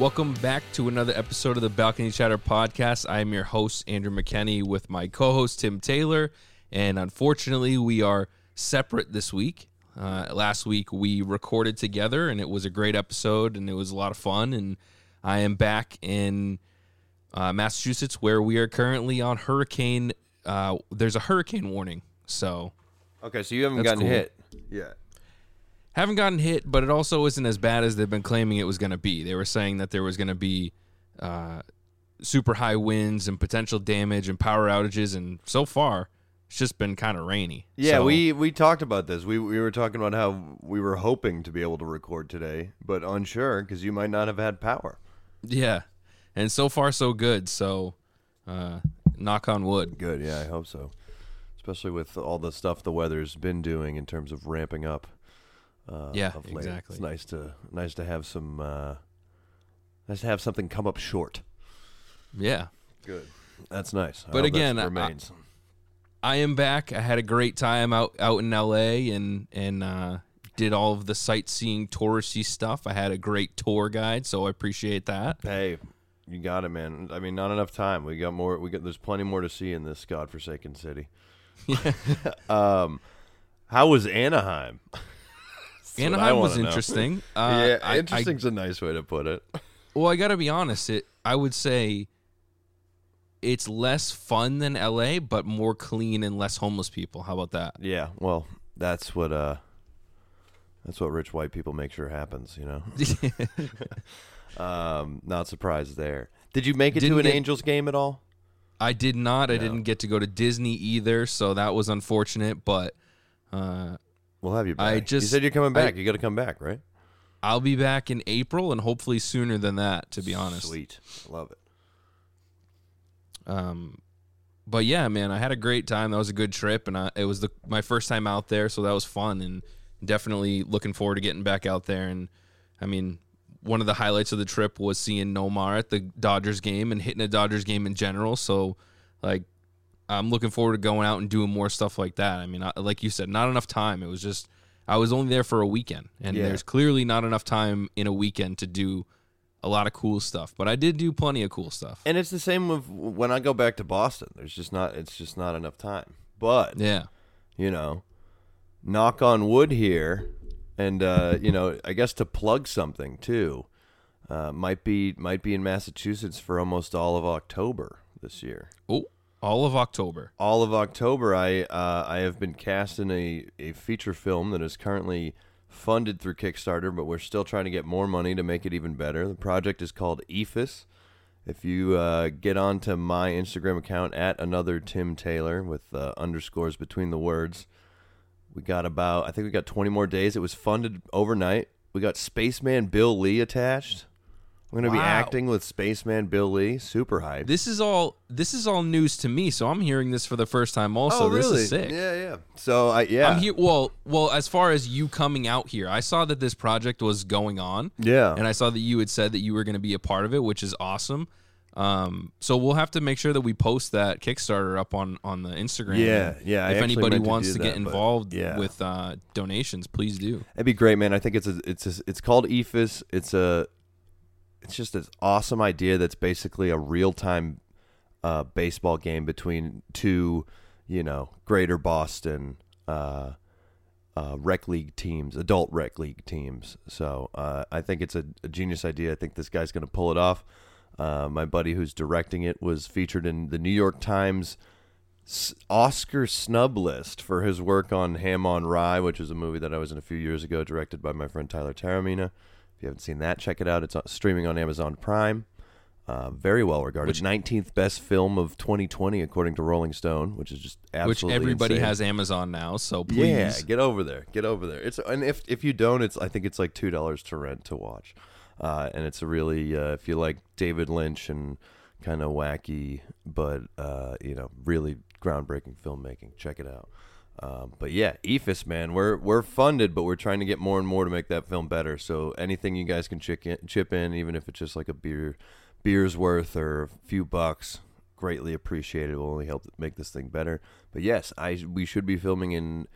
Welcome back to another episode of the Balcony Chatter podcast. I am your host, Andrew McKenney, with my co host, Tim Taylor. And unfortunately, we are separate this week. Uh, last week, we recorded together, and it was a great episode, and it was a lot of fun. And I am back in uh, Massachusetts, where we are currently on hurricane. Uh, there's a hurricane warning. So, Okay, so you haven't gotten cool. hit yet. Haven't gotten hit, but it also isn't as bad as they've been claiming it was going to be. They were saying that there was going to be uh, super high winds and potential damage and power outages, and so far it's just been kind of rainy. Yeah, So- we we talked about this. We we were talking about how we were hoping to be able to record today, but unsure because you might not have had power. yeah, and so far so good. So, uh, knock on wood. Good, yeah, I hope so. Especially with all the stuff the weather's been doing in terms of ramping up. Uh, Yeah, of late. exactly. It's nice to nice to have some uh, nice to have something come up short. Yeah, Good, that's nice. But hope again, I- remains. I am back. I had a great time out out in L.A. and and uh, did all of the sightseeing touristy stuff. I had a great tour guide, so I appreciate that. Hey, you got it, man. I mean, not enough time. We got more. We got. There's plenty more to see in this godforsaken city. um, how was Anaheim? That's Anaheim was wanna know. interesting. Uh, yeah, I- I- interesting's a nice way to put it. Well, I got to be honest. It I would say it's less fun than LA, but more clean and less homeless people. How about that? Yeah, well, that's what. Uh, that's what rich white people make sure happens. You know. um, not surprised there. Did you make it to Didn't an get- Angels game at all? I did not. I didn't get to go to Disney either, so that was unfortunate. But uh, We'll have you back. I you just- said you're coming I- back. you got to come back, right? I'll be back in April and hopefully sooner than that. To be honest. Sweet, I love it. Um, but yeah, man, I had a great time. That was a good trip, and I, it was the my first time out there, so that was fun, and definitely looking forward to getting back out there. And I mean, one of the highlights of the trip was seeing Nomar at the Dodgers game and hitting a Dodgers game in general. So, like, I'm looking forward to going out and doing more stuff like that. I mean, I, like you said, not enough time. It was just I was only there for a weekend, and Yeah. there's clearly not enough time in a weekend to do a lot of cool stuff. But I did do plenty of cool stuff. And it's the same with when I go back to Boston. There's just not it's just not enough time. But Yeah. you know, knock on wood here, and uh, you know, I guess to plug something too, uh, might be might be in Massachusetts for almost all of October this year. Oh, all of October. All of October, I uh, I have been cast in a, a feature film that is currently funded through Kickstarter, but we're still trying to get more money to make it even better. The project is called Eephus. If you uh, get onto my Instagram account at another Tim Taylor with uh, underscores between the words, we got about I think we got 20 more days. It was funded overnight. We got Spaceman Bill Lee attached. We're gonna be acting with Spaceman Bill Lee. Super hype. This is all this is all news to me, so I'm hearing this for the first time. Also, this is sick. Oh, Yeah, yeah. So I yeah. I'm here. Well, well, as far as you coming out here, I saw that this project was going on, Yeah. and I saw that you had said that you were going to be a part of it, which is awesome. Um, so we'll have to make sure that we post that Kickstarter up on on the Instagram. Yeah, yeah, If anybody meant to wants to get that, involved yeah. with uh, donations, please do. It'd be great, man. I think it's a, it's a, it's called Eephus. It's a it's just this awesome idea that's basically a real time uh, baseball game between two, you know, Greater Boston uh, uh, rec league teams, adult rec league teams. So uh, I think it's a, a genius idea. I think this guy's going to pull it off. Uh, my buddy who's directing it was featured in the New York Times Oscar snub list for his work on Ham on Rye, which is a movie that I was in a few years ago, directed by my friend Tyler Taormina. If you haven't seen that, check it out. It's streaming on Amazon Prime. Uh, very well regarded. Which, 19th best film of 2020, according to Rolling Stone, which is just absolutely which everybody insane. has Amazon now, so please. Yeah, get over there. Get over there. It's and if if you don't, it's I think it's like two dollars to rent to watch, uh, and it's a really uh, if you like David Lynch and kind of wacky, but uh, you know really groundbreaking filmmaking. Check it out. Um, but yeah, Eephus man, we're we're funded, but we're trying to get more and more to make that film better. So anything you guys can chip in, chip in, even if it's just like a beer beer's worth or a few bucks, greatly appreciated. Will only help make this thing better. But yes, I we should be filming in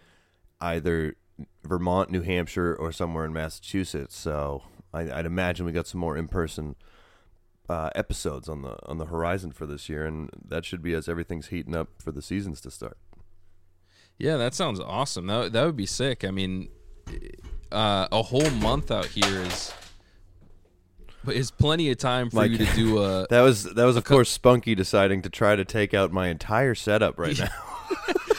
either Vermont, New Hampshire, or somewhere in Massachusetts. So I, I'd imagine we got some more in person uh, episodes on the on the horizon for this year, and that should be as everything's heating up for the seasons to start. Yeah, that sounds awesome. That that would be sick. I mean, uh, a whole month out here is is plenty of time for Mike, you to do a. That was that was of course Spunky deciding to try to take out my entire setup right now.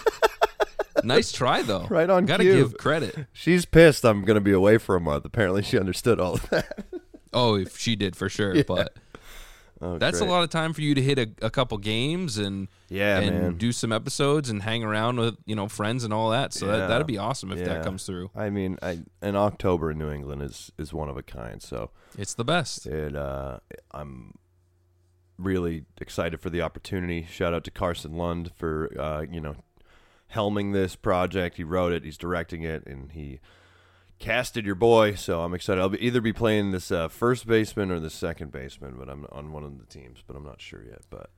nice try though. Right on Gotta give credit. She's pissed. I'm going to be away for a month. Apparently, she understood all of that. Oh, if she did for sure, but Oh, that's great. a lot of time for you to hit a, a couple games and Yeah, and man. do some episodes and hang around with you know friends and all that. So Yeah. that that'd be awesome if Yeah. that comes through. I mean, I, in October in New England is is one of a kind. So It's the best. it uh, I'm really excited for the opportunity. Shout out to Carson Lund for uh, you know helming this project. He wrote it, he's directing it, and he casted your boy. So I'm excited. I'll be, either be playing this uh, first baseman or the second baseman, but I'm on one of the teams, but I'm not sure yet. But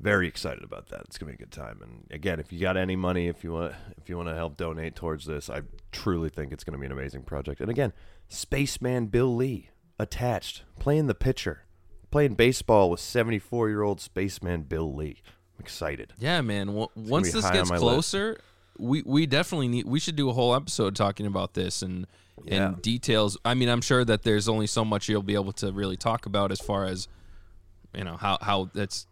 very excited about that. It's gonna be a good time. And again, if you got any money, if you want, if you want to help donate towards this, I truly think it's gonna be an amazing project. And again, Spaceman Bill Lee attached, playing the pitcher, playing baseball with 74 year old Spaceman Bill Lee. I'm excited. Yeah, man. W- once this gets on closer, we we definitely need. We should do a whole episode talking about this and Yeah. and details. I mean, I'm sure that there's only so much you'll be able to really talk about as far as you know how how that's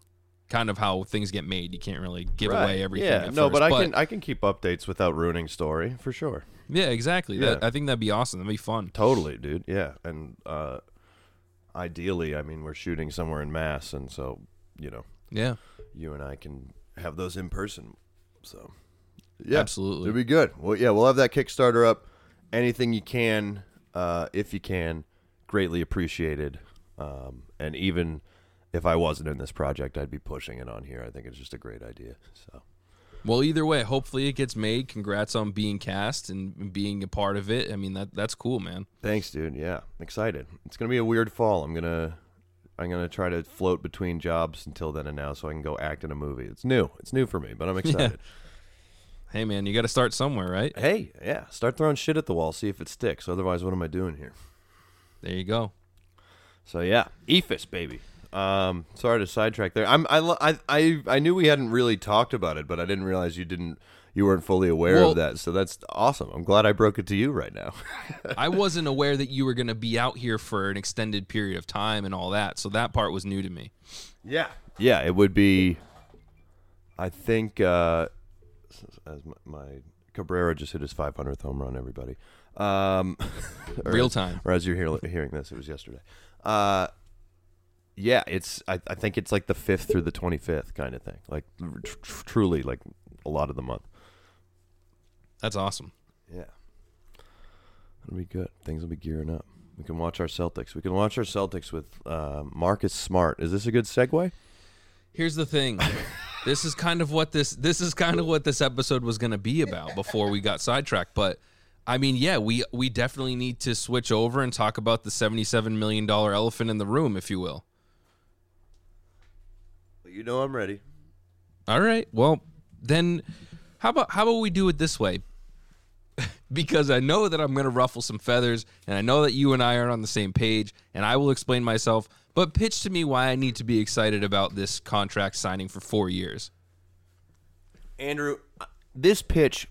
kind of how things get made. You can't really give away everything. Yeah, no, first, but I can I can keep updates without ruining story for sure. Yeah, exactly. That, Yeah. I think that'd be awesome. That'd be fun. Totally, dude. Yeah, and uh, ideally, I mean, we're shooting somewhere in Mass, and so you know, Yeah, you and I can have those in person. So, yeah, absolutely. it'll be good. Well, yeah, we'll have that Kickstarter up. Anything you can, uh, if you can, greatly appreciated. Um, and even if I wasn't in this project, I'd be pushing it on here. I think it's just a great idea. So. Well, either way, hopefully it gets made. Congrats on being cast and being a part of it. I mean that that's cool, man. Thanks, dude. Yeah, excited. It's gonna be a weird fall. I'm gonna, I'm gonna try to float between jobs until then and now, so I can go act in a movie. It's new. It's new for me, but I'm excited. Hey, man, you got to start somewhere, right? hey, yeah, start throwing shit at the wall, see if it sticks. Otherwise, what am I doing here? There you go. So yeah, Eephus baby. Um, sorry to sidetrack there. I'm I, I I I knew we hadn't really talked about it, but I didn't realize you didn't you weren't fully aware Well- of that. So that's awesome. I'm glad I broke it to you right now. I wasn't aware that you were going to be out here for an extended period of time and all that. So that part was new to me. Yeah. Yeah, it would be. I think uh, as my, my Cabrera just hit his 500th home run. Everybody, um, or Real time. Or as you're hear, hearing this, it was yesterday. Uh, yeah, it's. I, I think it's like the fifth through the 25th kind of thing. Like tr- tr- truly, like a lot of the month. That's awesome. Yeah, it'll be good. Things will be gearing up. We can watch our Celtics. We can watch our Celtics with uh, Marcus Smart. Is this a good segue? Here's the thing. this is kind of what this this is kind of what this episode was going to be about before we got sidetracked, but I mean, yeah, we we definitely need to switch over and talk about the 77 million dollar elephant in the room, if you will. You know I'm ready. All right. Well, then how about how about we do it this way? because I know that I'm going to ruffle some feathers and I know that you and I are on the same page and I will explain myself, but pitch to me why I need to be excited about this contract signing for 4 years. Andrew, this pitch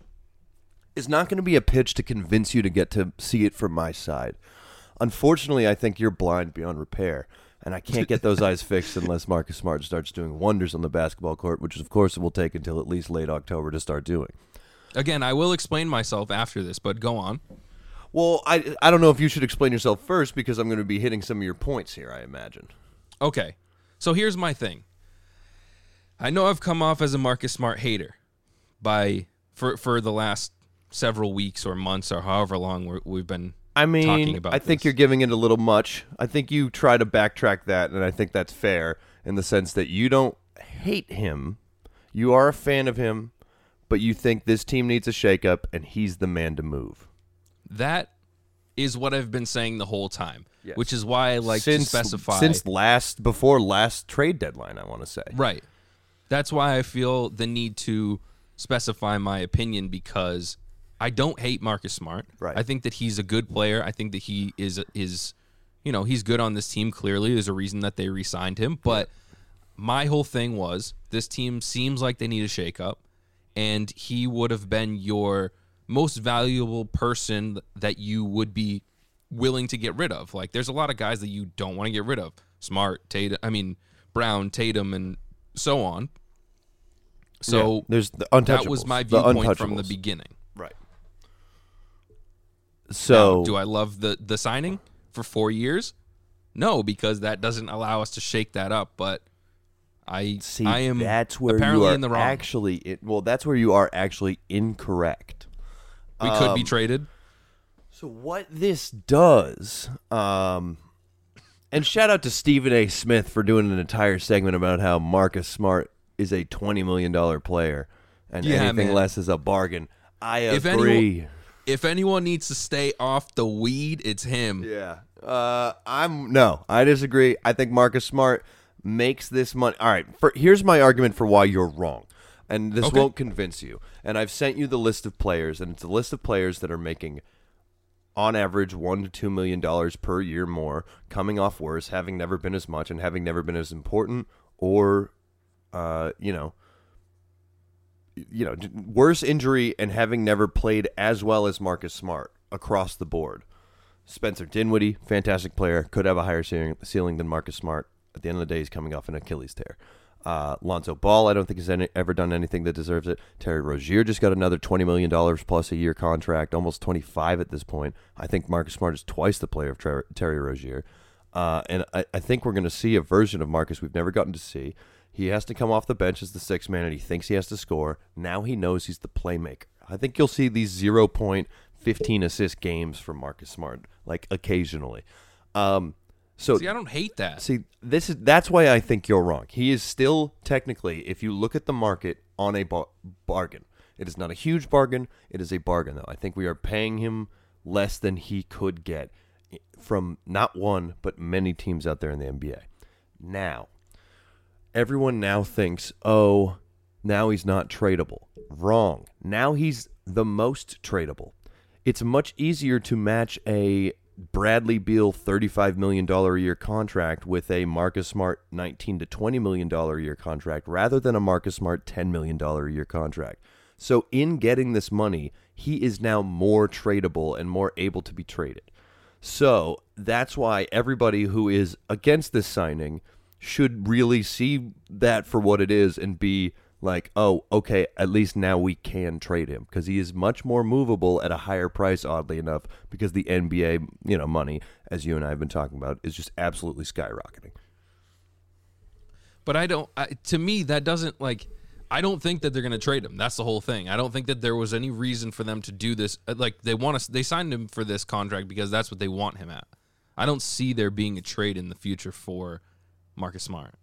is not going to be a pitch to convince you to get to see it from my side. Unfortunately, I think you're blind beyond repair, and I can't get those eyes fixed unless Marcus Smart starts doing wonders on the basketball court, which of course it will take until at least late October to start doing. Again, I will explain myself after this, but go on. Well, I I don't know if you should explain yourself first because I'm going to be hitting some of your points here. I imagine. Okay. So here's my thing. I know I've come off as a Marcus Smart hater by for for the last several weeks or months or however long we're, we've been I talking mean, about I think this. you're giving it a little much. I think you try to backtrack that, and I think that's fair in the sense that you don't hate him. You are a fan of him, but you think this team needs a shakeup, and he's the man to move. That is what I've been saying the whole time, Yes. which is why I like since, to specify. since last before last trade deadline. I want to say. right. That's why I feel the need to specify my opinion because I don't hate Marcus Smart. Right. I think that he's a good player. I think that he is is you know, he's good on this team. Clearly, there's a reason that they re-signed him. But my whole thing was this team seems like they need a shakeup, and he would have been your most valuable person that you would be willing to get rid of. Like, there's a lot of guys that you don't want to get rid of. Smart, Tatum, I mean Brown, Tatum, and so on. So Yeah, there's the untouchables. that was my viewpoint from the beginning. Right. Now, So do I love the the signing for four years? No, because that doesn't allow us to shake that up. But I see I am that's where apparently you are in the wrong. actually it, well that's where you are actually incorrect. We could be um, traded. So what this does, um, and shout out to Stephen A. Smith for doing an entire segment about how Marcus Smart is a twenty million dollar player, and Yeah, anything man. less is a bargain. I If agree. anyone- If anyone needs to stay off the weed, it's him. yeah, uh, I'm no, I disagree. I think Marcus Smart makes this money. All right, for, here's my argument for why you're wrong, and this Okay. won't convince you. And I've sent you the list of players, and it's a list of players that are making on average one to two million dollars per year more, coming off worse, having never been as much, and having never been as important, or, uh, you know, you know, worse injury and having never played as well as Marcus Smart across the board. Spencer Dinwiddie, fantastic player, could have a higher ceiling, ceiling than Marcus Smart. At the end of the day, he's coming off an Achilles tear. Uh, Lonzo Ball, I don't think has any, ever done anything that deserves it. Terry Rozier just got another twenty million dollars plus a year contract, almost twenty five at this point. I think Marcus Smart is twice the player of Ter- Terry Rozier, uh, and I, I think we're going to see a version of Marcus we've never gotten to see. He has to come off the bench as the sixth man, and he thinks he has to score. Now he knows he's the playmaker. I think you'll see these zero point fifteen assist games from Marcus Smart, like occasionally. Um, so See, I don't hate that. See, this is that's why I think you're wrong. He is still technically, if you look at the market, on a bar- bargain. It is not a huge bargain. It is a bargain, though. I think we are paying him less than he could get from not one but many teams out there in the NBA. Now, everyone now thinks, oh, now he's not tradable. Wrong. Now he's the most tradable. It's much easier to match a Bradley Beal $35 million a year contract with a Marcus Smart 19 to $20 million a year contract rather than a Marcus Smart $10 million a year contract. So, in getting this money, he is now more tradable and more able to be traded. So that's why everybody who is against this signing should really see that for what it is and be like, oh, okay, at least now we can trade him because he is much more movable at a higher price, oddly enough, because the NBA, you know, money, as you and I have been talking about, is just absolutely skyrocketing. But I don't. I, to me, that doesn't like. I don't think that they're going to trade him. That's the whole thing. I don't think that there was any reason for them to do this. Uh, Like they want to. They signed him for this contract because that's what they want him at. I don't see there being a trade in the future for Marcus Smart.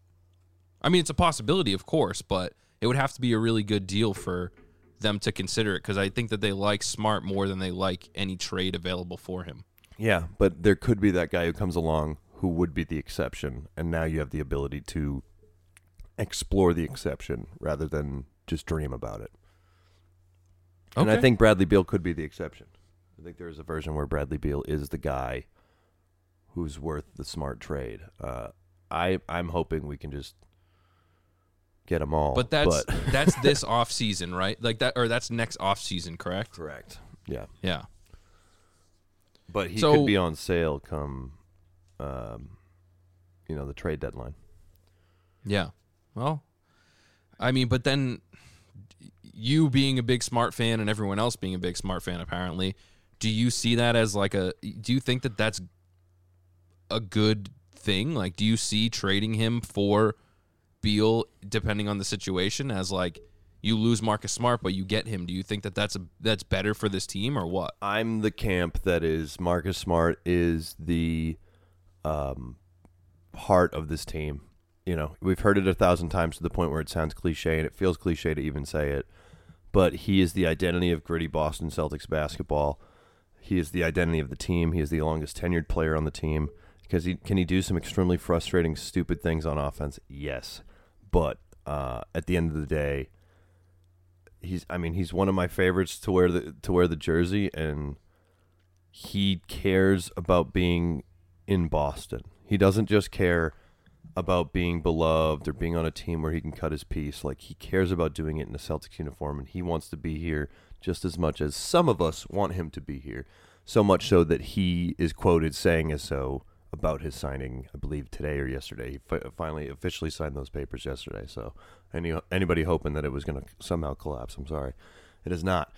I mean, it's a possibility, of course, but it would have to be a really good deal for them to consider it because I think that they like Smart more than they like any trade available for him. Yeah, but there could be that guy who comes along who would be the exception, and now you have the ability to explore the exception rather than just dream about it. And I think Bradley Beal could be the exception. I think there is a version where Bradley Beal is the guy who's worth the smart trade. Uh, I I'm hoping we can just get them all. But that's but that's this off season, right? Like that, or that's next off season, correct? correct. Yeah, Yeah. but he So- could be on sale come, um, you know, the trade deadline. Yeah. Well, I mean, but then you being a big smart fan and everyone else being a big smart fan, apparently, do you see that as like a? Do you think that that's a good thing? Like, do you see trading him for Beal, depending on the situation, as like you lose Marcus Smart, but you get him? Do you think that that's a that's better for this team or what? I'm the camp that is Marcus Smart is the um, heart of this team. You know, we've heard it a thousand times to the point where it sounds cliche and it feels cliche to even say it. But he is the identity of gritty Boston Celtics basketball. He is the identity of the team. He is the longest tenured player on the team. Because he can he do some extremely frustrating, stupid things on offense? Yes, but uh, at the end of the day, he's. I mean, he's one of my favorites to wear the to wear the jersey, and he cares about being in Boston. He doesn't just care about being beloved or being on a team where he can cut his piece. Like he cares about doing it in a Celtics uniform, and he wants to be here just as much as some of us want him to be here. So much so that he is quoted saying as so about his signing, I believe today or yesterday. He fi- finally officially signed those papers yesterday. So any anybody hoping that it was going to somehow collapse, I'm sorry, it is not.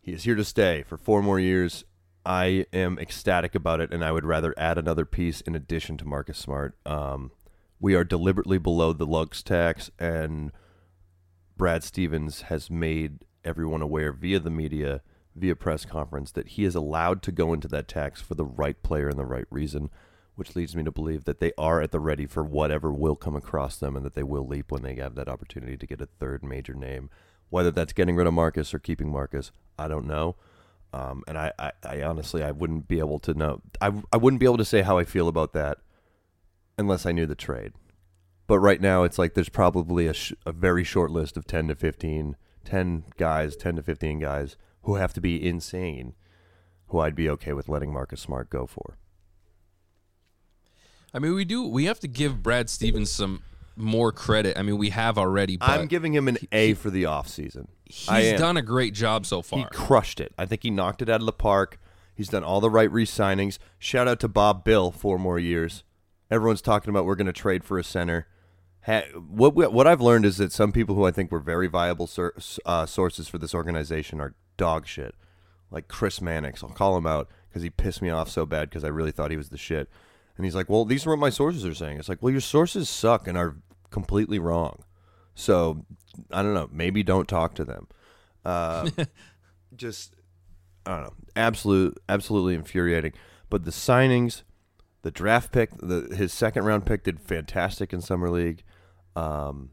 He is here to stay for four more years. I am ecstatic about it, and I would rather add another piece in addition to Marcus Smart. Um, we are deliberately below the Lux tax, and Brad Stevens has made everyone aware via the media, via press conference, that he is allowed to go into that tax for the right player and the right reason, which leads me to believe that they are at the ready for whatever will come across them and that they will leap when they have that opportunity to get a third major name. Whether that's getting rid of Marcus or keeping Marcus, I don't know. Um, and I, I, I honestly, I wouldn't be able to know. I, I wouldn't be able to say how I feel about that unless I knew the trade. But right now, it's like there's probably a, sh- a very short list of 10 to 15, 10 guys, 10 to 15 guys who have to be insane, who I'd be okay with letting Marcus Smart go for. I mean, we do. We have to give Brad Stevens some more credit. I mean, we have already. But I'm giving him an A for the offseason. He's done a great job so far. He crushed it. I think he knocked it out of the park. He's done all the right re-signings. Shout out to Rob Will, four more years. Everyone's talking about we're going to trade for a center. What what I've learned is that some people who I think were very viable sur- uh, sources for this organization are dog shit, like Chris Mannix. I'll call him out because he pissed me off so bad because I really thought he was the shit. And he's like, "Well, these are what my sources are saying." It's like, "Well, your sources suck and are completely wrong." So I don't know. Maybe don't talk to them. Uh, just I don't know. Absolute, absolutely infuriating. But the signings, the draft pick, the his second round pick did fantastic in summer league. Um,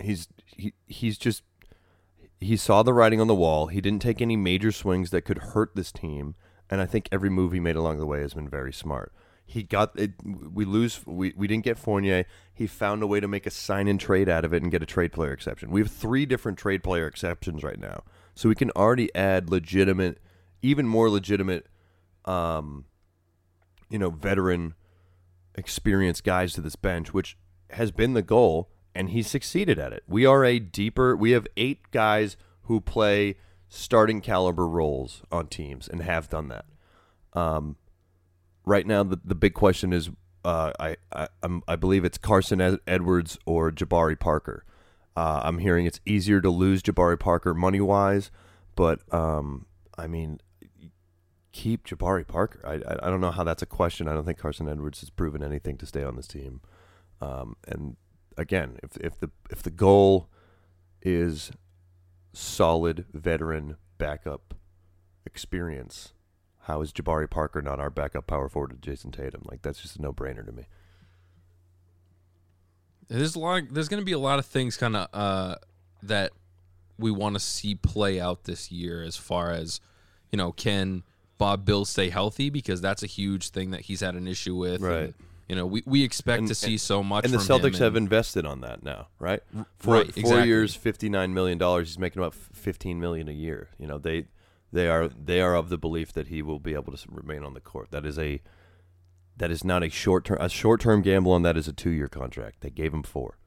he's he he's just he saw the writing on the wall. He didn't take any major swings that could hurt this team, and I think every move he made along the way has been very smart. He got it. We lose. We, we didn't get Fournier. He found a way to make a sign and trade out of it and get a trade player exception. We have three different trade player exceptions right now, so we can already add legitimate, even more legitimate, um, you know, veteran, experienced guys to this bench, which has been the goal, and he succeeded at it. We are a deeper. We have eight guys who play starting caliber roles on teams and have done that. Um, right now the, the big question is uh, I I, I'm, I believe it's Carson Ed- Edwards or Jabari Parker. Uh, I'm hearing it's easier to lose Jabari Parker money wise, but um, I mean, keep Jabari Parker. I, I I don't know how that's a question. I don't think Carson Edwards has proven anything to stay on this team. Um, and again, if if the if the goal is solid veteran backup experience, how is Jabari Parker not our backup power forward to Jayson Tatum? Like that's just a no brainer to me. There's a lot. There's going to be a lot of things kind of uh, that we want to see play out this year, as far as you know, can Rob Will stay healthy because that's a huge thing that he's had an issue with. Right. And, you know, we, we expect And- to see so much. And the Celtics have and- invested on that now, right? Four, right, four exactly. years, fifty nine million dollars. He's making about fifteen million a year. You know, they they are they are of the belief that he will be able to remain on the court. That is a that is not a short term a short term gamble on that is a two year contract. They gave him four.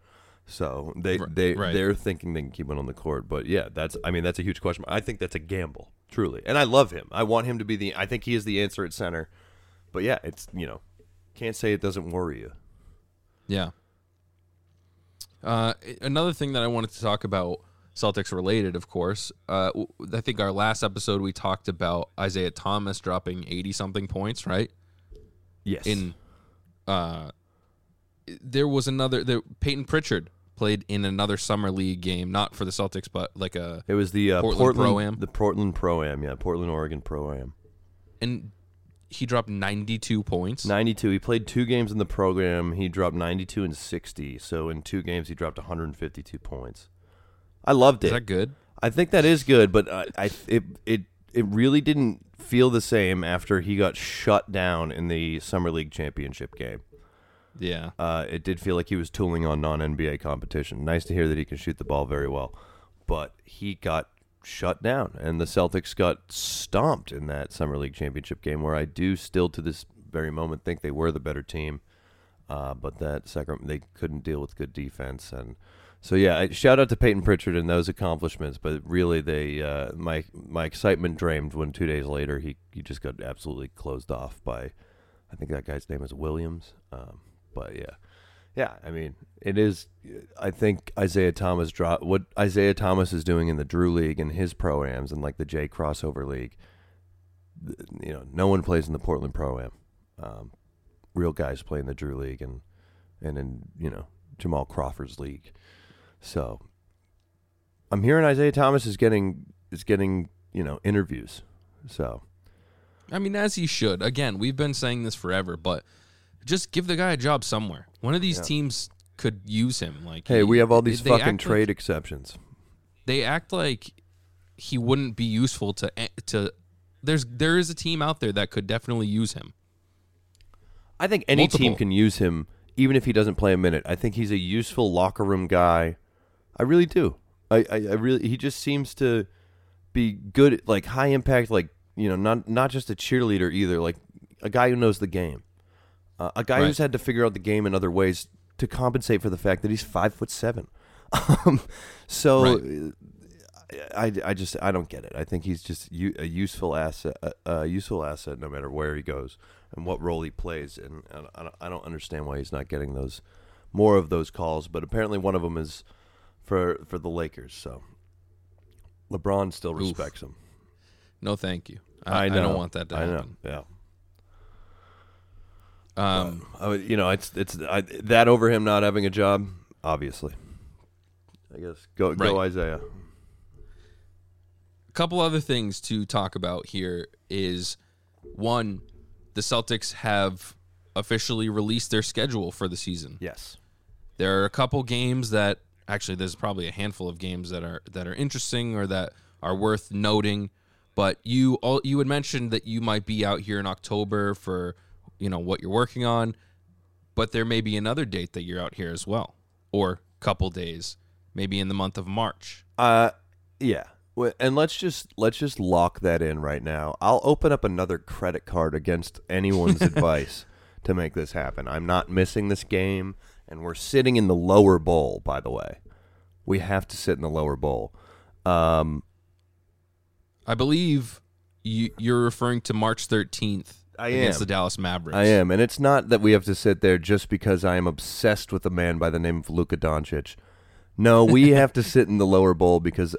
So they Right, they right. they're thinking they can keep him on the court, but yeah, that's I mean that's a huge question. I think that's a gamble, truly, and I love him. I want him to be the. I think he is the answer at center, but yeah, it's you know, can't say it doesn't worry you. Yeah. Uh, another thing that I wanted to talk about, Celtics related, of course. Uh, I think our last episode we talked about Isaiah Thomas dropping eighty something points, right? Yes, In, uh, there was another. There, Payton Pritchard played in another summer league game, not for the Celtics, but like a It was the uh, Portland Portland, Pro-Am? the Portland Pro Am, yeah, Portland, Oregon Pro Am. and he dropped ninety two points. Ninety-two. He played two games in the program. He dropped ninety-two and sixty. So in two games, he dropped one hundred and fifty-two points. I loved Is it. that good? I think that is good, but I, I it it it really didn't feel the same after he got shut down in the summer league championship game. Yeah. Uh, it did feel like he was tooling on non NBA competition. Nice to hear that he can shoot the ball very well, but he got shut down, and the Celtics got stomped in that summer league championship game. Where I do still to this very moment think they were the better team, uh, but that second they couldn't deal with good defense and. So yeah, shout out to Payton Pritchard and those accomplishments, but really they uh, my my excitement drained when two days later he, he just got absolutely closed off by I think that guy's name is Williams. Um, but yeah, yeah. I mean, it is. I think Isaiah Thomas drop what Isaiah Thomas is doing in the Drew League and his proams and like the J Crossover League. You know, no one plays in the Portland Pro Am. Um, real guys play in the Drew League and and in you know Jamal Crawford's league. So I'm hearing Isaiah Thomas is getting is getting you know interviews. So I mean, as he should. Again, we've been saying this forever, but just give the guy a job somewhere. One of these Yeah. teams could use him. Like, hey, he- we have all these fucking act like- trade exceptions. they act like he wouldn't be useful to eh, to. There's there is a team out there that could definitely use him. I think any team can use him, even if he doesn't play a minute. I think he's a useful locker room guy. I really do. I, I, I really he just seems to be good, like high impact, like you know, not not just a cheerleader either, like a guy who knows the game, uh, a guy Right. who's had to figure out the game in other ways to compensate for the fact that he's five foot seven. Um, so. Right. I, I just I don't get it. I think he's just u- a useful asset, a, a useful asset no matter where he goes and what role he plays. And don't- I don't understand why he's not getting those more of those calls. But apparently one of them is for for the Lakers. So LeBron still Oof. respects him. No, thank you. I, I know. don't want that to I know. happen. Yeah. Um, I you know, it's it's I, that over him not having a job. Obviously, I guess go go Right. Isaiah. a couple other things to talk about here is one, the Celtics have officially released their schedule for the season. Yes. There are a couple games that actually there's probably a handful of games that are that are interesting or that are worth noting. But you all you had mentioned that you might be out here in October for you know what you're working on, but there may be another date that you're out here as well, or couple days, maybe in the month of March. Uh, yeah. And let's just let's just lock that in right now. I'll open up another credit card against anyone's advice to make this happen. I'm not missing this game, and we're sitting in the lower bowl. By the way, we have to sit in the lower bowl. Um, I believe you, you're referring to March 13th I against am. the Dallas Mavericks. I am, and it's not that we have to sit there just because I am obsessed with a man by the name of Luka Doncic. No, we have to sit in the lower bowl because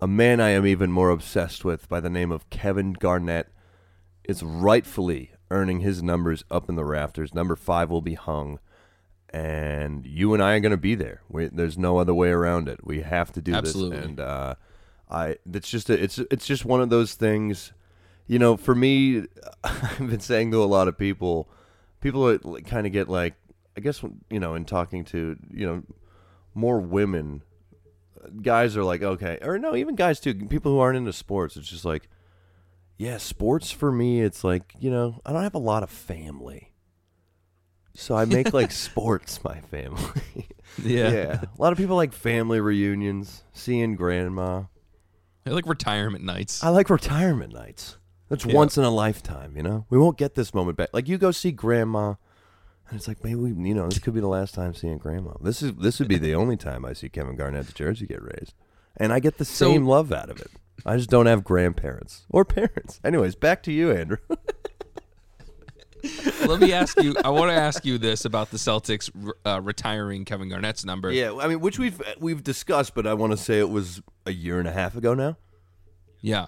a man I am even more obsessed with by the name of Kevin Garnett is rightfully earning his numbers up in the rafters. Number five will be hung, and you and I are going to be there. We, there's no other way around it. We have to do Absolutely. this, and uh, I. It's just a, it's it's just one of those things. You know, for me, I've been saying to a lot of people, people kind of get like, I guess you know, in talking to you know more women, guys are like, okay, or no, even guys too. People who aren't into sports, it's just like, yeah, sports for me, it's like you know, I don't have a lot of family, so I make like sports my family. Yeah. yeah, a lot of people like family reunions, seeing grandma. I like retirement nights. I like retirement nights. That's Yeah. once in a lifetime, you know. We won't get this moment back. Like you go see grandma, and it's like maybe we, you know, this could be the last time seeing grandma. This is this would be the only time I see Kevin Garnett's jersey get raised, and I get the So- same love out of it. I just don't have grandparents or parents. Anyways, back to you, Andrew. Let me ask you. I want to ask you this about the Celtics uh, retiring Kevin Garnett's number. yeah, I mean, which we've we've discussed, but I want to say it was a year and a half ago now. Yeah.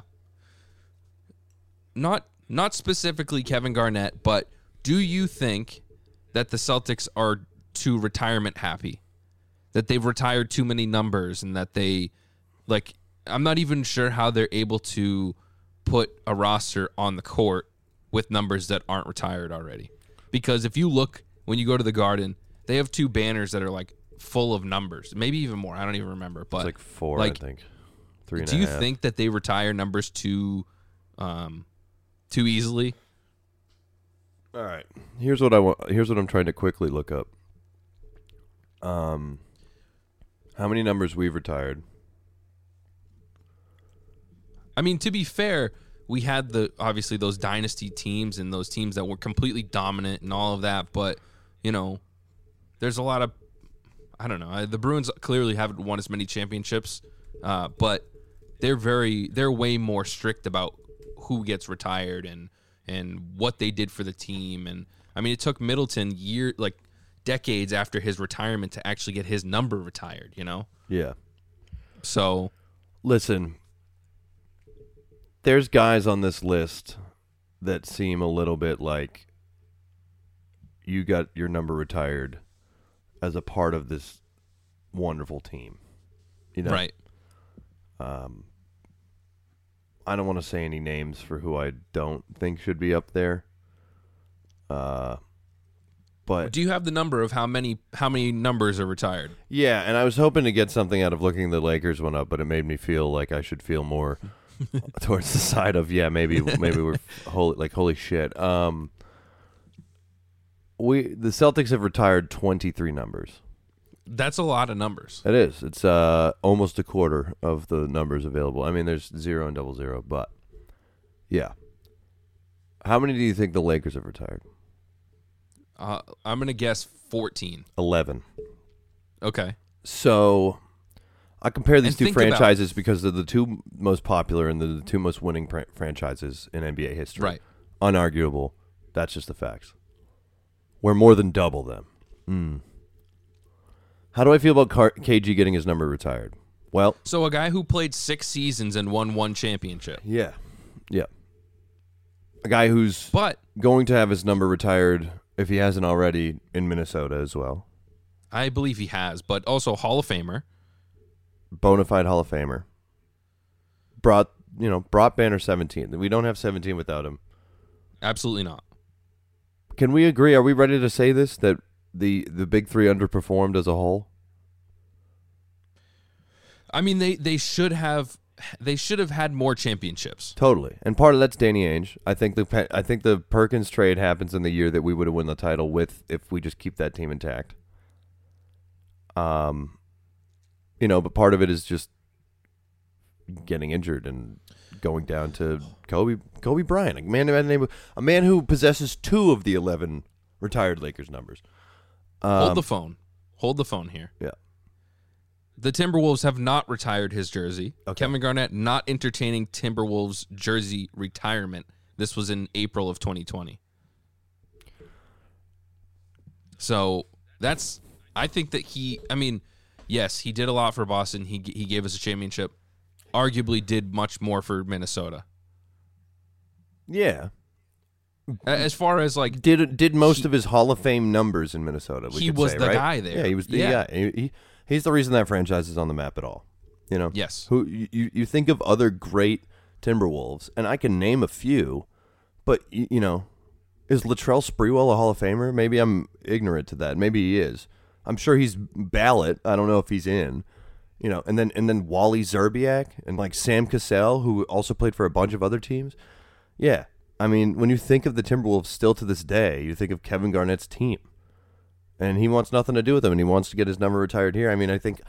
Not not specifically Kevin Garnett, but do you think that the Celtics are too retirement happy? That they've retired too many numbers and that they like I'm not even sure how they're able to put a roster on the court with numbers that aren't retired already. Because if you look when you go to the Garden, they have two banners that are like full of numbers, maybe even more. I don't even remember, but It's like four, like, I think. Three and a do you half. think that they retire numbers too um too easily? All right. Here's what I want. Here's what I'm trying to quickly look up. Um, how many numbers we've retired? I mean, to be fair, we had the obviously those dynasty teams and those teams that were completely dominant and all of that, but you know, there's a lot of I don't know. The Bruins clearly haven't won as many championships, uh, but they're very they're way more strict about who gets retired and and what they did for the team. And I mean, it took Middleton year like decades after his retirement to actually get his number retired. You know. Yeah. So, listen, there's guys on this list that seem a little bit like you got your number retired as a part of this wonderful team. You know, right? Um, I don't want to say any names for who I don't think should be up there. Uh, but do you have the number of how many how many numbers are retired? Yeah, and I was hoping to get something out of looking the Lakers one up, but it made me feel like I should feel more towards the side of yeah, maybe maybe we're holy like holy shit. Um, we the Celtics have retired twenty three numbers. That's a lot of numbers. It is. It's uh almost a quarter of the numbers available. I mean, there's zero and double zero, but yeah. How many do you think the Lakers have retired? Uh, I'm gonna guess 14. Eleven. Okay. So I compare these two franchises because they're the two most popular and the two most winning pr- franchises in NBA history. Right. Unarguable. That's just the facts. We're more than double them. Mm. How do I feel about Car- KG getting his number retired? Well, So a guy who played six seasons and won one championship, yeah. Yeah. A guy who's but going to have his number retired if he hasn't already in Minnesota as well. I believe he has, but also Hall of Famer. Bona fide Hall of Famer. Brought, you know, brought Banner 17. We don't have 17 without him. Absolutely not. Can we agree? Are we ready to say this that the the big three underperformed as a whole? I mean, they they should have they should have had more championships. Totally, and part of that's Danny Ainge. I think the I think the Perkins trade happens in the year that we would have won the title with if we just keep that team intact. Um, you know, but part of it is just getting injured and going down to Kobe Kobe Bryant, a man by the name of a man who possesses two of the eleven retired Lakers numbers. Hold Um, the phone. Hold the phone here. yeah. The Timberwolves have not retired his jersey. Okay. Kevin Garnett not entertaining Timberwolves jersey retirement. This was in April of 2020. So that's I think that he I mean, yes, he did a lot for Boston. He he gave us a championship. Arguably did much more for Minnesota. Yeah, As far as like did did most He- of his Hall of Fame numbers in Minnesota. We He was say, the right? guy there. Yeah, he was the Yeah. guy. He, he- he's the reason that franchise is on the map at all. You know. yes. Who you, you- you think of other great Timberwolves, and I can name a few, but you, you know, is Latrell Sprewell a Hall of Famer? Maybe I'm ignorant to that. Maybe he is. I'm sure he's ballot. I don't know if he's in. You know, and then and then Wally Szczerbiak and like Sam Cassell, who also played for a bunch of other teams. Yeah, I mean, when you think of the Timberwolves still to this day, you think of Kevin Garnett's team, and he wants nothing to do with them, and he wants to get his number retired here. I mean, I think,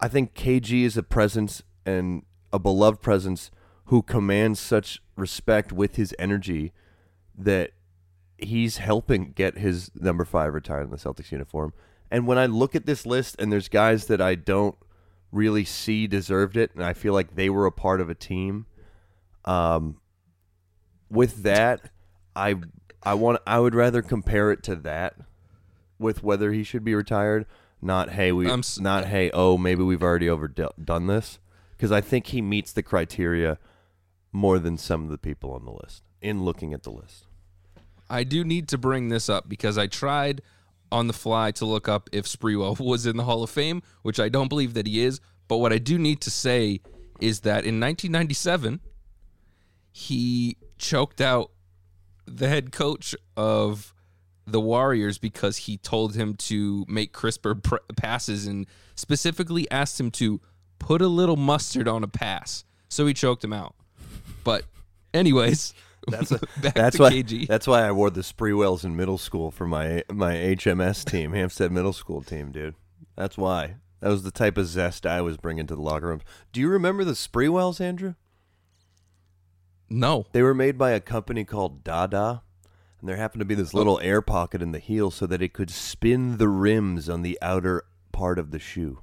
I think KG is a presence and a beloved presence who commands such respect with his energy that he's helping get his number five retired in the Celtics uniform. And when I look at this list, and there's guys that I don't really see deserved it, and I feel like they were a part of a team. Um, with that, I I want I would rather compare it to that with whether he should be retired. Not hey we I'm not hey oh maybe we've already overdone this because I think he meets the criteria more than some of the people on the list in looking at the list. I do need to bring this up because I tried on the fly to look up if Sprewell was in the Hall of Fame, which I don't believe that he is. But what I do need to say is that in 1997, he choked out the head coach of the Warriors because he told him to make crisper pr- passes and specifically asked him to put a little mustard on a pass. So he choked him out. But, anyways, That's a, that's why KG. that's why I wore the Spreewells in middle school for my my HMS team, Hampstead Middle School team, dude. That's why. That was the type of zest I was bringing to the locker room. Do you remember the Spreewells, Andrew? No. They were made by a company called Dada, and there happened to be this oh. little air pocket in the heel so that it could spin the rims on the outer part of the shoe.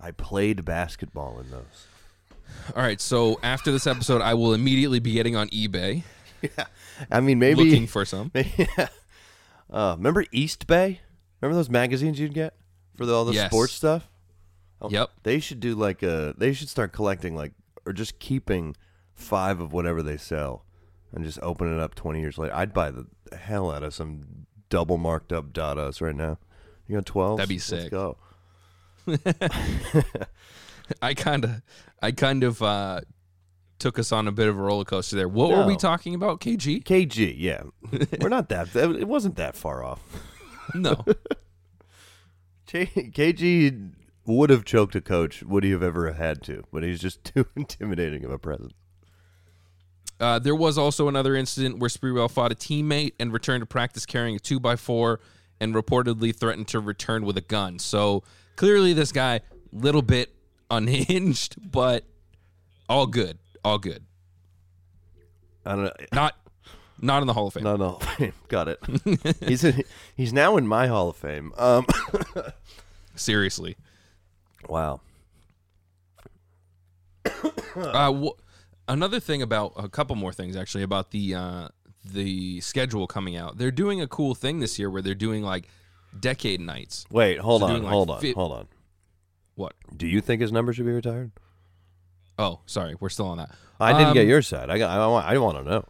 I played basketball in those. All right. So after this episode, I will immediately be getting on eBay Yeah, I mean maybe. looking for some. yeah. Uh, remember Eastbay? Remember those magazines you'd get for the, all the Yes. sports stuff? Oh, Yep. They should do like a. They should start collecting like, or just keeping five of whatever they sell, and just open it up twenty years later. I'd buy the hell out of some double marked up Dadas right now. You got twelve? That'd be Let's sick. go. I kind of, I kind of uh, took us on a bit of a roller coaster there. What were we talking about? KG? KG, yeah, we're not that. It wasn't that far off. No. KG would have choked a coach. Would he have ever had to? But he's just too intimidating of a presence. Uh, there was also another incident where Sprewell fought a teammate and returned to practice carrying a two by four, and reportedly threatened to return with a gun. So clearly, this guy little bit unhinged, but all good, all good. I don't know. Not, not in the Hall of Fame. No, no, got it. he's in, he's now in my Hall of Fame. Um, Seriously. wow. Uh, wh- another thing about a couple more things actually about the uh, the schedule coming out. They're doing a cool thing this year where they're doing like decade nights. Wait, hold So on, like, hold on, fi- hold on. What? Do you think his number should be retired? Oh, sorry, we're still on that. I didn't get Um, your side. I got. I want. I want to know.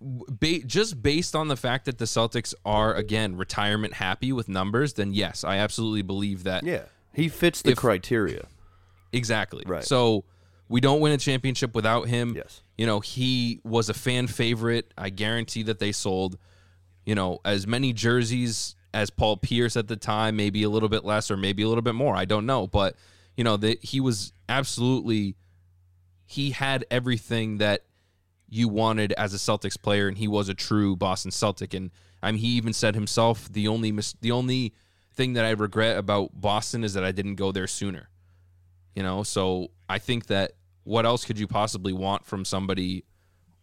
ba- just based on the fact that the Celtics are again retirement happy with numbers, then yes, I absolutely believe that. Yeah, he fits the If- criteria. Exactly. Right. So we don't win a championship without him. Yes. You know, he was a fan favorite. I guarantee that they sold, you know, as many jerseys as Paul Pierce at the time, maybe a little bit less or maybe a little bit more. I don't know, but you know, that he was absolutely he had everything that you wanted as a Celtics player and he was a true Boston Celtic and I mean he even said himself the only mis- the only thing that I regret about Boston is that I didn't go there sooner. You know, so I think that what else could you possibly want from somebody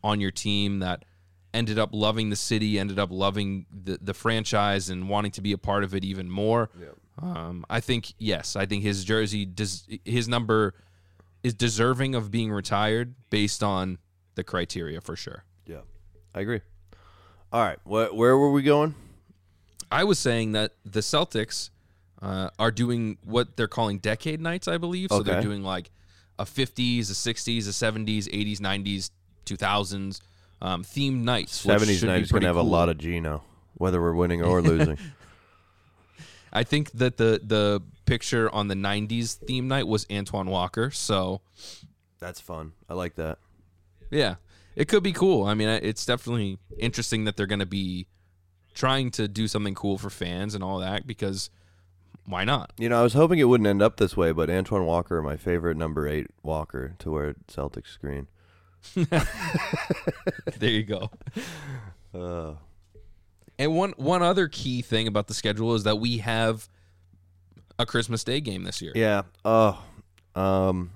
on your team that ended up loving the city, ended up loving the, the franchise, and wanting to be a part of it even more? Um, I think yes, I think his jersey does his number is deserving of being retired based on the criteria for sure. Yeah, I agree. All right, wh- where were we going? I was saying that the Celtics uh, are doing what they're calling decade nights, I believe. So they're doing like a 50s, a 60s, a 70s, 80s, 90s, 2000s um, themed nights. Seventies should be night is going to have a lot of Gino, whether we're winning or losing. I think that the the picture on the 90s theme night was Antoine Walker. So That's fun. I like that. yeah, it could be cool. I mean, it's definitely interesting that they're going to be trying to do something cool for fans and all that because why not? You know, I was hoping it wouldn't end up this way, but Antoine Walker, my favorite number eight Walker to wear Celtics screen. there you go. Uh, And one one other key thing about the schedule is that we have a Christmas Day game this year. yeah. Oh, um,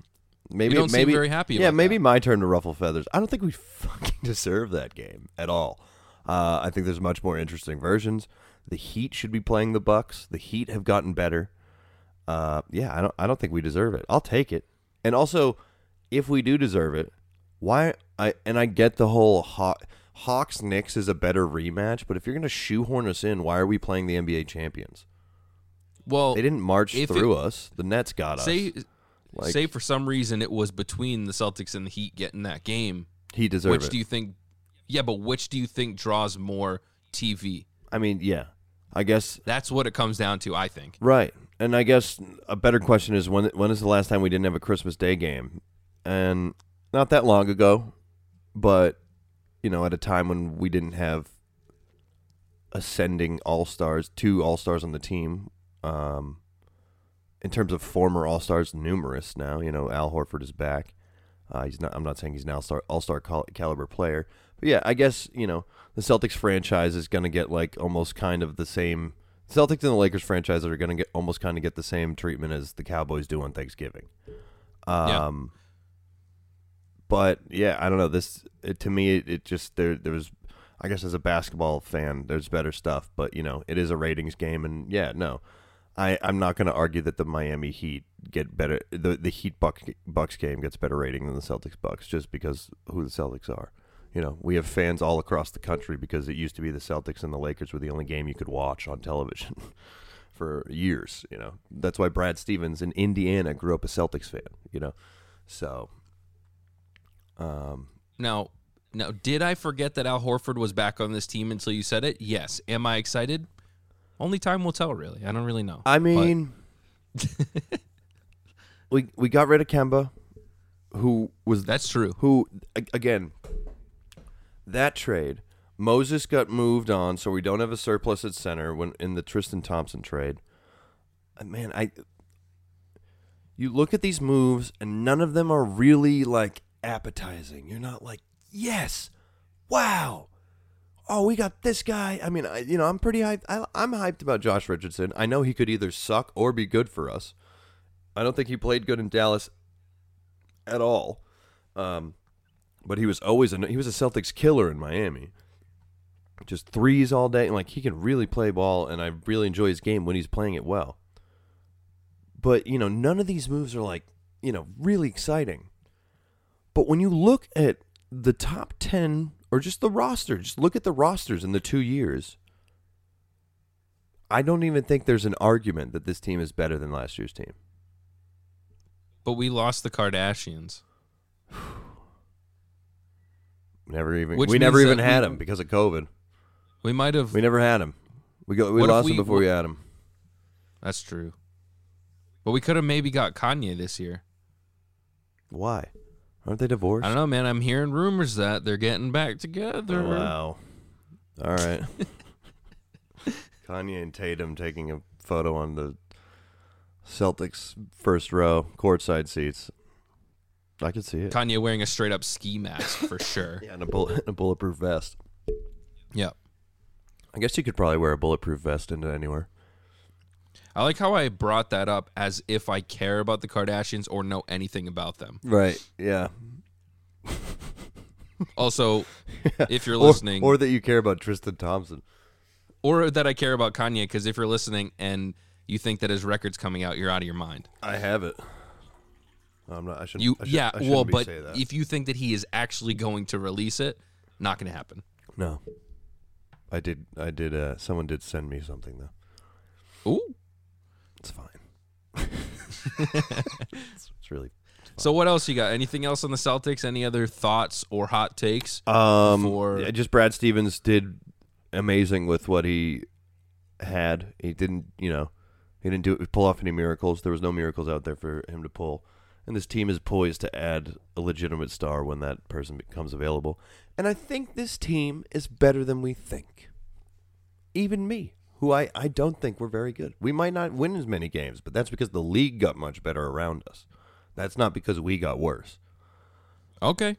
maybe You don't seem very happy Yeah, maybe that. my turn to ruffle feathers. I don't think we fucking deserve that game at all. Uh, I think there's much more interesting versions. The Heat should be playing the Bucks. The Heat have gotten better. Uh, yeah, I don't. I don't think we deserve it. I'll take it. And also, if we do deserve it, why? I and I get the whole Haw- Hawks Knicks is a better rematch. But if you're gonna shoehorn us in, why are we playing the NBA champions? Well, They didn't march through us. The Nets got us. say Like- say for some reason it was between the Celtics and the Heat getting that game. he deserved which it. Which do you think? Yeah, but which do you think draws more TV? I mean, yeah. I guess That's what it comes down to. I think. right. And I guess a better question is when when is the last time we didn't have a Christmas Day game? And not that long ago, but you know, at a time when we didn't have ascending all stars, two all stars on the team. Um, in terms of former all stars, numerous now. You know, Al Horford is back. Uh, he's not. I'm not saying he's an all star all star caliber player, but yeah, I guess you know the Celtics franchise is going to get like almost kind of the same. Celtics and the Lakers franchise are going to get almost kind of get the same treatment as the Cowboys do on Thanksgiving. Yeah. But yeah, I don't know. This it, to me, it, it just there there was. I guess as a basketball fan, there's better stuff, but you know, it is a ratings game, and yeah, no, I I'm not going to argue that the Miami Heat get better. The the Heat Buck, Bucks game gets better rating than the Celtics Bucks just because who the Celtics are. You know, we have fans all across the country because it used to be the Celtics and the Lakers were the only game you could watch on television for years. You know, that's why Brad Stevens in Indiana grew up a Celtics fan. You know, so um, Now, now, did I forget that Al Horford was back on this team until you said it? Yes. Am I excited? Only time will tell. Really, I don't really know. I mean, we we got rid of Kemba, who was that's true. who again that trade. Moses got moved on, so we don't have a surplus at center when in the Tristan Thompson trade. Uh, Man, I you look at these moves and none of them are really like appetizing. You're not like, yes, wow, oh, we got this guy. I mean, I, you know, I'm pretty hyped. I, I'm hyped about Josh Richardson. I know he could either suck or be good for us. I don't think he played good in Dallas at all. Um, but he was always a, he was a Celtics killer in Miami. Just threes all day, and like he can really play ball, and I really enjoy his game when he's playing it well. But you know, none of these moves are like you know really exciting. But when you look at the top ten or just the roster, just look at the rosters in the two years. I don't even think there's an argument that this team is better than last year's team. But we lost the Kardashians. Never even Which we never even had we- him because of COVID. We might have. We never had him. We go we What lost him we- before we had him. That's true. But we could have maybe got Kanye this year. Why? Aren't they divorced? I don't know, man. I'm hearing rumors that they're getting back together. Oh, wow. All right. Kanye and Tatum taking a photo on the Celtics first row courtside seats. I could see it. Kanye wearing a straight up ski mask for sure. yeah, and a, bull- and a bulletproof vest. Yep. I guess you could probably wear a bulletproof vest into anywhere. I like how I brought that up as if I care about the Kardashians or know anything about them. Right. Yeah. Also, if you're listening, or that you care about Tristan Thompson. or that I care about Kanye, because if you're listening and you think that his record's coming out, you're out of your mind. I have it. I'm not. I shouldn't. You, I should, yeah, shouldn't well, but if you think that he is actually going to release it, not going to happen. no, I did. I did. Uh, someone did send me something though. Ooh. It's fine. it's, it's really. So what else you got? Anything else on the Celtics? Any other thoughts or hot takes? Um, For- yeah, just Brad Stevens did amazing with what he had. He didn't, you know, he didn't do pull off any miracles. There was no miracles out there for him to pull. And this team is poised to add a legitimate star when that person becomes available. And I think this team is better than we think. Even me, who I, I don't think we're very good. We might not win as many games, but that's because the league got much better around us. That's not because we got worse. Okay.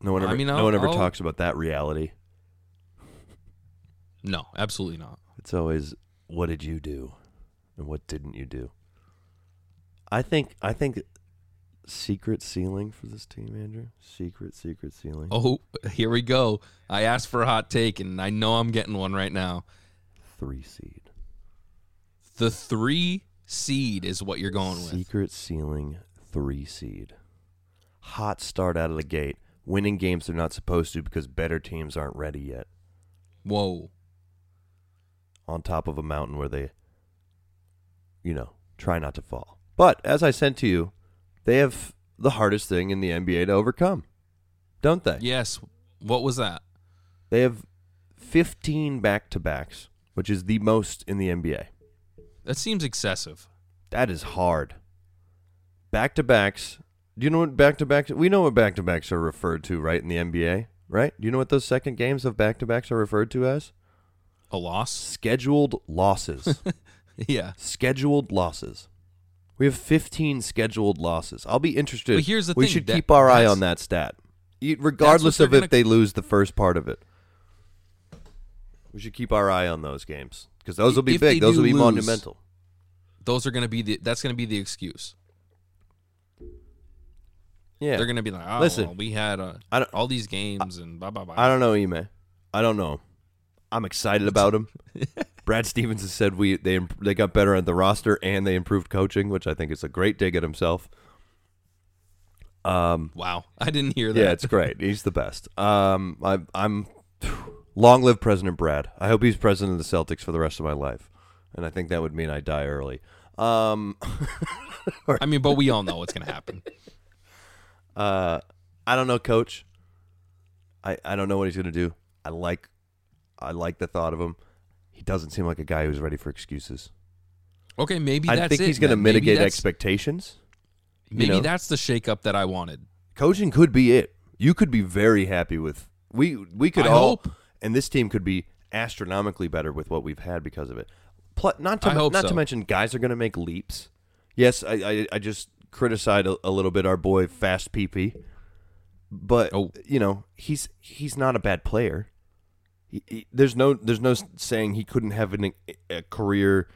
No one I ever, mean, no one ever I'll- talks about that reality. No, absolutely not. It's always what did you do and what didn't you do? I think I think secret ceiling for this team, Andrew. Secret, secret ceiling. Oh, here we go. I asked for a hot take, and I know I'm getting one right now. Three seed. The three seed is what you're going with. Secret ceiling three seed. Hot start out of the gate. Winning games they're not supposed to because better teams aren't ready yet. Whoa. On top of a mountain where they you know, try not to fall. But as I said to you, they have the hardest thing in the NBA to overcome. Don't they? Yes. What was that? They have 15 back to backs, which is the most in the NBA. That seems excessive. That is hard. Back to backs. Do you know what back to backs? We know what back to backs are referred to, right, in the NBA, right? Do you know what those second games of back to backs are referred to as? A loss? Scheduled losses. yeah. scheduled losses. We have 15 scheduled losses. I'll be interested. But here's the we thing, should that- keep our eye that's- on that stat, E- regardless they're of if gonna- they lose the first part of it. We should keep our eye on those games because those will be If they big. Those do will be lose- monumental. Those are going to be the that's going to be the excuse. Yeah. They're gonna be like, oh, Listen, well, we had uh, I don't- all these games and blah blah blah. I don't know, Ime. I don't know. I'm excited about him. Brad Stevens has said we they they got better at the roster and they improved coaching, which I think is a great dig at himself. Um, wow, I didn't hear that. yeah, it's great. He's the best. Um, I, I'm long live President Brad. I hope he's president of the Celtics for the rest of my life, and I think that would mean I die early. Um, I mean, but we all know what's gonna happen. uh, I don't know, Coach. I I don't know what he's gonna do. I like I like the thought of him. Doesn't seem like a guy who's ready for excuses. Okay, maybe I that's think he's going to mitigate expectations. Maybe know. that's the shakeup that I wanted. Coaching could be it. You could be very happy with we we could I all hope. and this team could be astronomically better with what we've had because of it. Pl- not to not so. to mention guys are going to make leaps. Yes, I I, I just criticized a, a little bit our boy Fast PP, but Oh. you know he's he's not a bad player. He, he- there's no there's no saying he couldn't have an, a career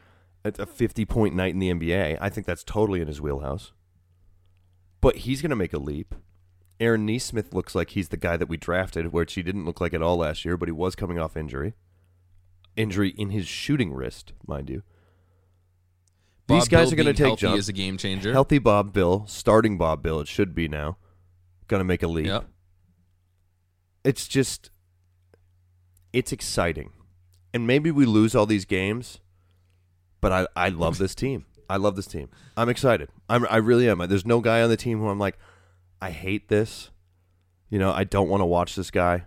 at a 50 point night in the NBA. I think that's totally in his wheelhouse. But he's going to make a leap. Aaron Nesmith looks like he's the guy that we drafted, which he didn't look like at all last year, but he was coming off injury. Injury in his shooting wrist, mind you. These guys Bill are going to take healthy jumps. is a game changer. Healthy Rob Will, starting Rob Will, it should be now. Going to make a leap. Yep. It's just, it's exciting. And maybe we lose all these games, but I, I love this team. I love this team. I'm excited. I'm, I really am. There's no guy on the team who I'm like, I hate this. You know, I don't want to watch this guy.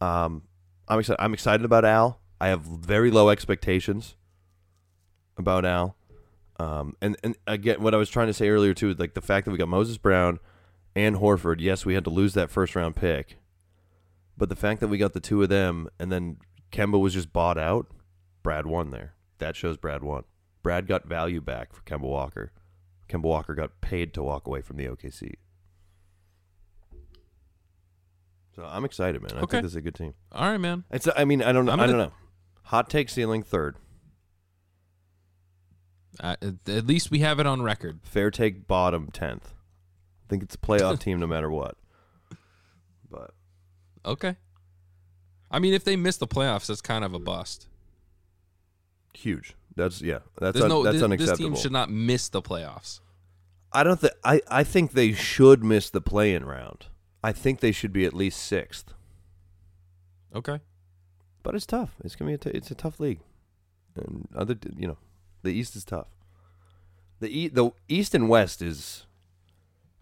Um, I'm excited. I'm excited about Al. I have very low expectations about Al. Um, and and again, what I was trying to say earlier too, like the fact that we got Moses Brown and Horford. Yes, we had to lose that first round pick, but the fact that we got the two of them and then Kemba was just bought out, Brad won there. That shows Brad won. Brad got value back for Kemba Walker. Kemba Walker got paid to walk away from the OKC. So I'm excited, man. I Okay. think this is a good team. All right, man. It's. I mean, I don't know. I'm I gonna- don't know. Hot take ceiling third. Uh, at least we have it on record. Fair take bottom tenth. I think it's a playoff team no matter what. Okay. I mean, if they miss the playoffs, that's kind of a bust. huge. That's yeah. That's un- no that's this, unacceptable. this team should not miss the playoffs. I don't think. I I think they should miss the play-in round. I think they should be at least sixth. Okay. But it's tough. It's gonna be a t- it's a tough league, and other you know, the East is tough. The e- the East and West is.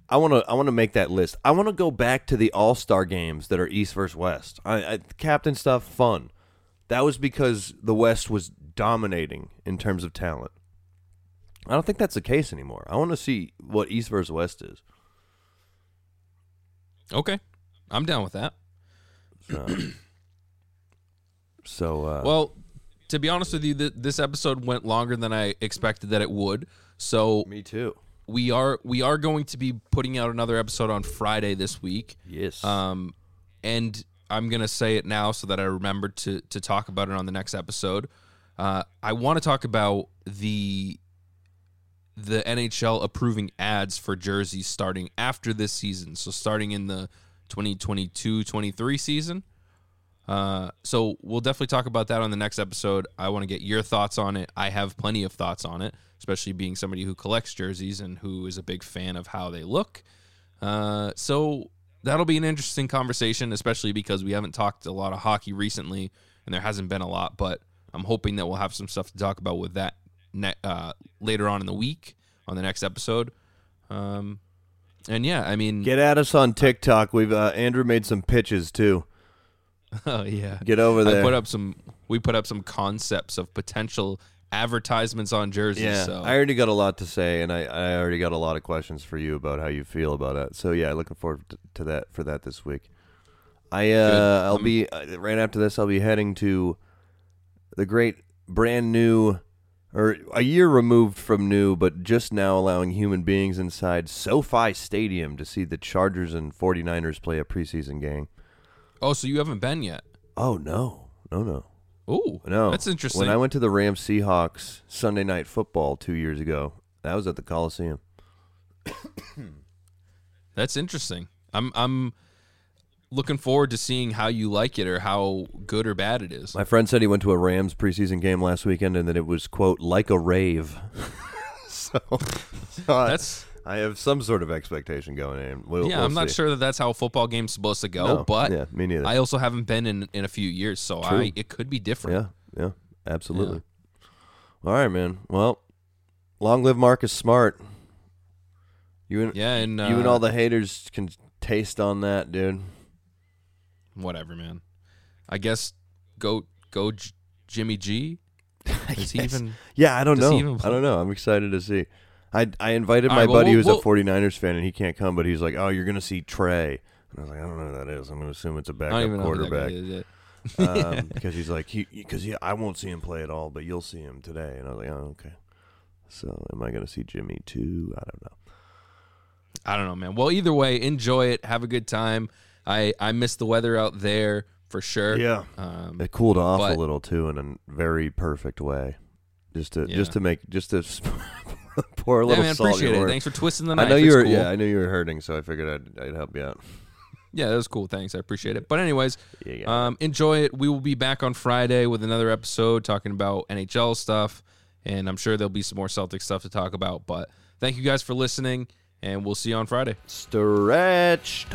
I want to I want to make that list. I want to go back to the All Star games that are East versus West. I, I captain stuff fun. That was because the West was dominating in terms of talent. I don't think that's the case anymore. I want to see what East versus West is. Okay. I'm down with that. So, so uh, Well, to be honest with you, th- this episode went longer than I expected that it would. So me too. We are we are going to be putting out another episode on Friday this week. Yes. Um, and I'm gonna say it now so that I remember to to talk about it on the next episode. Uh, I want to talk about the the NHL approving ads for jerseys starting after this season. So starting in the 2022-23 season. Uh, so we'll definitely talk about that on the next episode. I want to get your thoughts on it. I have plenty of thoughts on it, especially being somebody who collects jerseys and who is a big fan of how they look. Uh, so that'll be an interesting conversation, especially because we haven't talked a lot of hockey recently, and there hasn't been a lot. But I'm hoping that we'll have some stuff to talk about with that ne- uh, later on in the week on the next episode. Um, and yeah, I mean, Get at us on TikTok. We've uh, Andrew made some pitches too. oh yeah, Get over there. I put up some. We put up some concepts of potential advertisements on jerseys. yeah, so I already got a lot to say, and I, I already got a lot of questions for you about how you feel about it. So yeah, looking forward to, that for that this week. I uh. I'll Um, be uh, right after this. I'll be heading to the great brand new, or a year removed from new, but just now allowing human beings inside SoFi Stadium to see the Chargers and 49ers play a preseason game. Oh, so you haven't been yet? Oh no, no, no. Oh, No, that's interesting. When I went to the Rams Seahawks Sunday Night Football two years ago, that was at the Coliseum. That's interesting. I'm I'm looking forward to seeing how you like it or how good or bad it is. My friend said he went to a Rams preseason game last weekend and that it was quote like a rave. so, so That's I, have some sort of expectation going in. We'll, yeah. we'll I'm not see. sure that that's how a football game's supposed to go, No, but yeah, me neither. I also haven't been in in a few years, so True. I it could be different. Yeah, yeah, absolutely. All right, man. Well, long live Marcus Smart. You and Yeah, and uh, you and all the haters can taste on that, dude. whatever, man. I guess go go J- Jimmy G. Is he even? Yeah, I don't know. I don't know. I'm excited to see. I I invited my right, well, buddy who's we'll- a 49ers fan and he can't come, but he's like, "Oh, you're gonna see Trey." And I was like, "I don't know who that is. I'm gonna assume it's a I don't backup even know who that guy quarterback." um, because he's like, he because he, I won't see him play at all, but you'll see him today. And I was like, "Oh, okay." So, am I gonna see Jimmy too? I don't know. I don't know, man. Well, either way, enjoy it. Have a good time. I I miss the weather out there for sure. Yeah. Um, It cooled off But- a little too in a very perfect way. Just to Yeah. just to make just to pour a yeah, little man. salt Appreciate it. Thanks for twisting the I knife. know you It's were cool. yeah, I knew you were hurting, so I figured I'd, I'd help you out. Yeah, that was cool. Thanks. I appreciate it. But anyways, Yeah, yeah. um, enjoy it. We will be back on Friday with another episode talking about NHL stuff, and I'm sure there'll be some more Celtic stuff to talk about. But thank you guys for listening, and we'll see you on Friday. Stretched.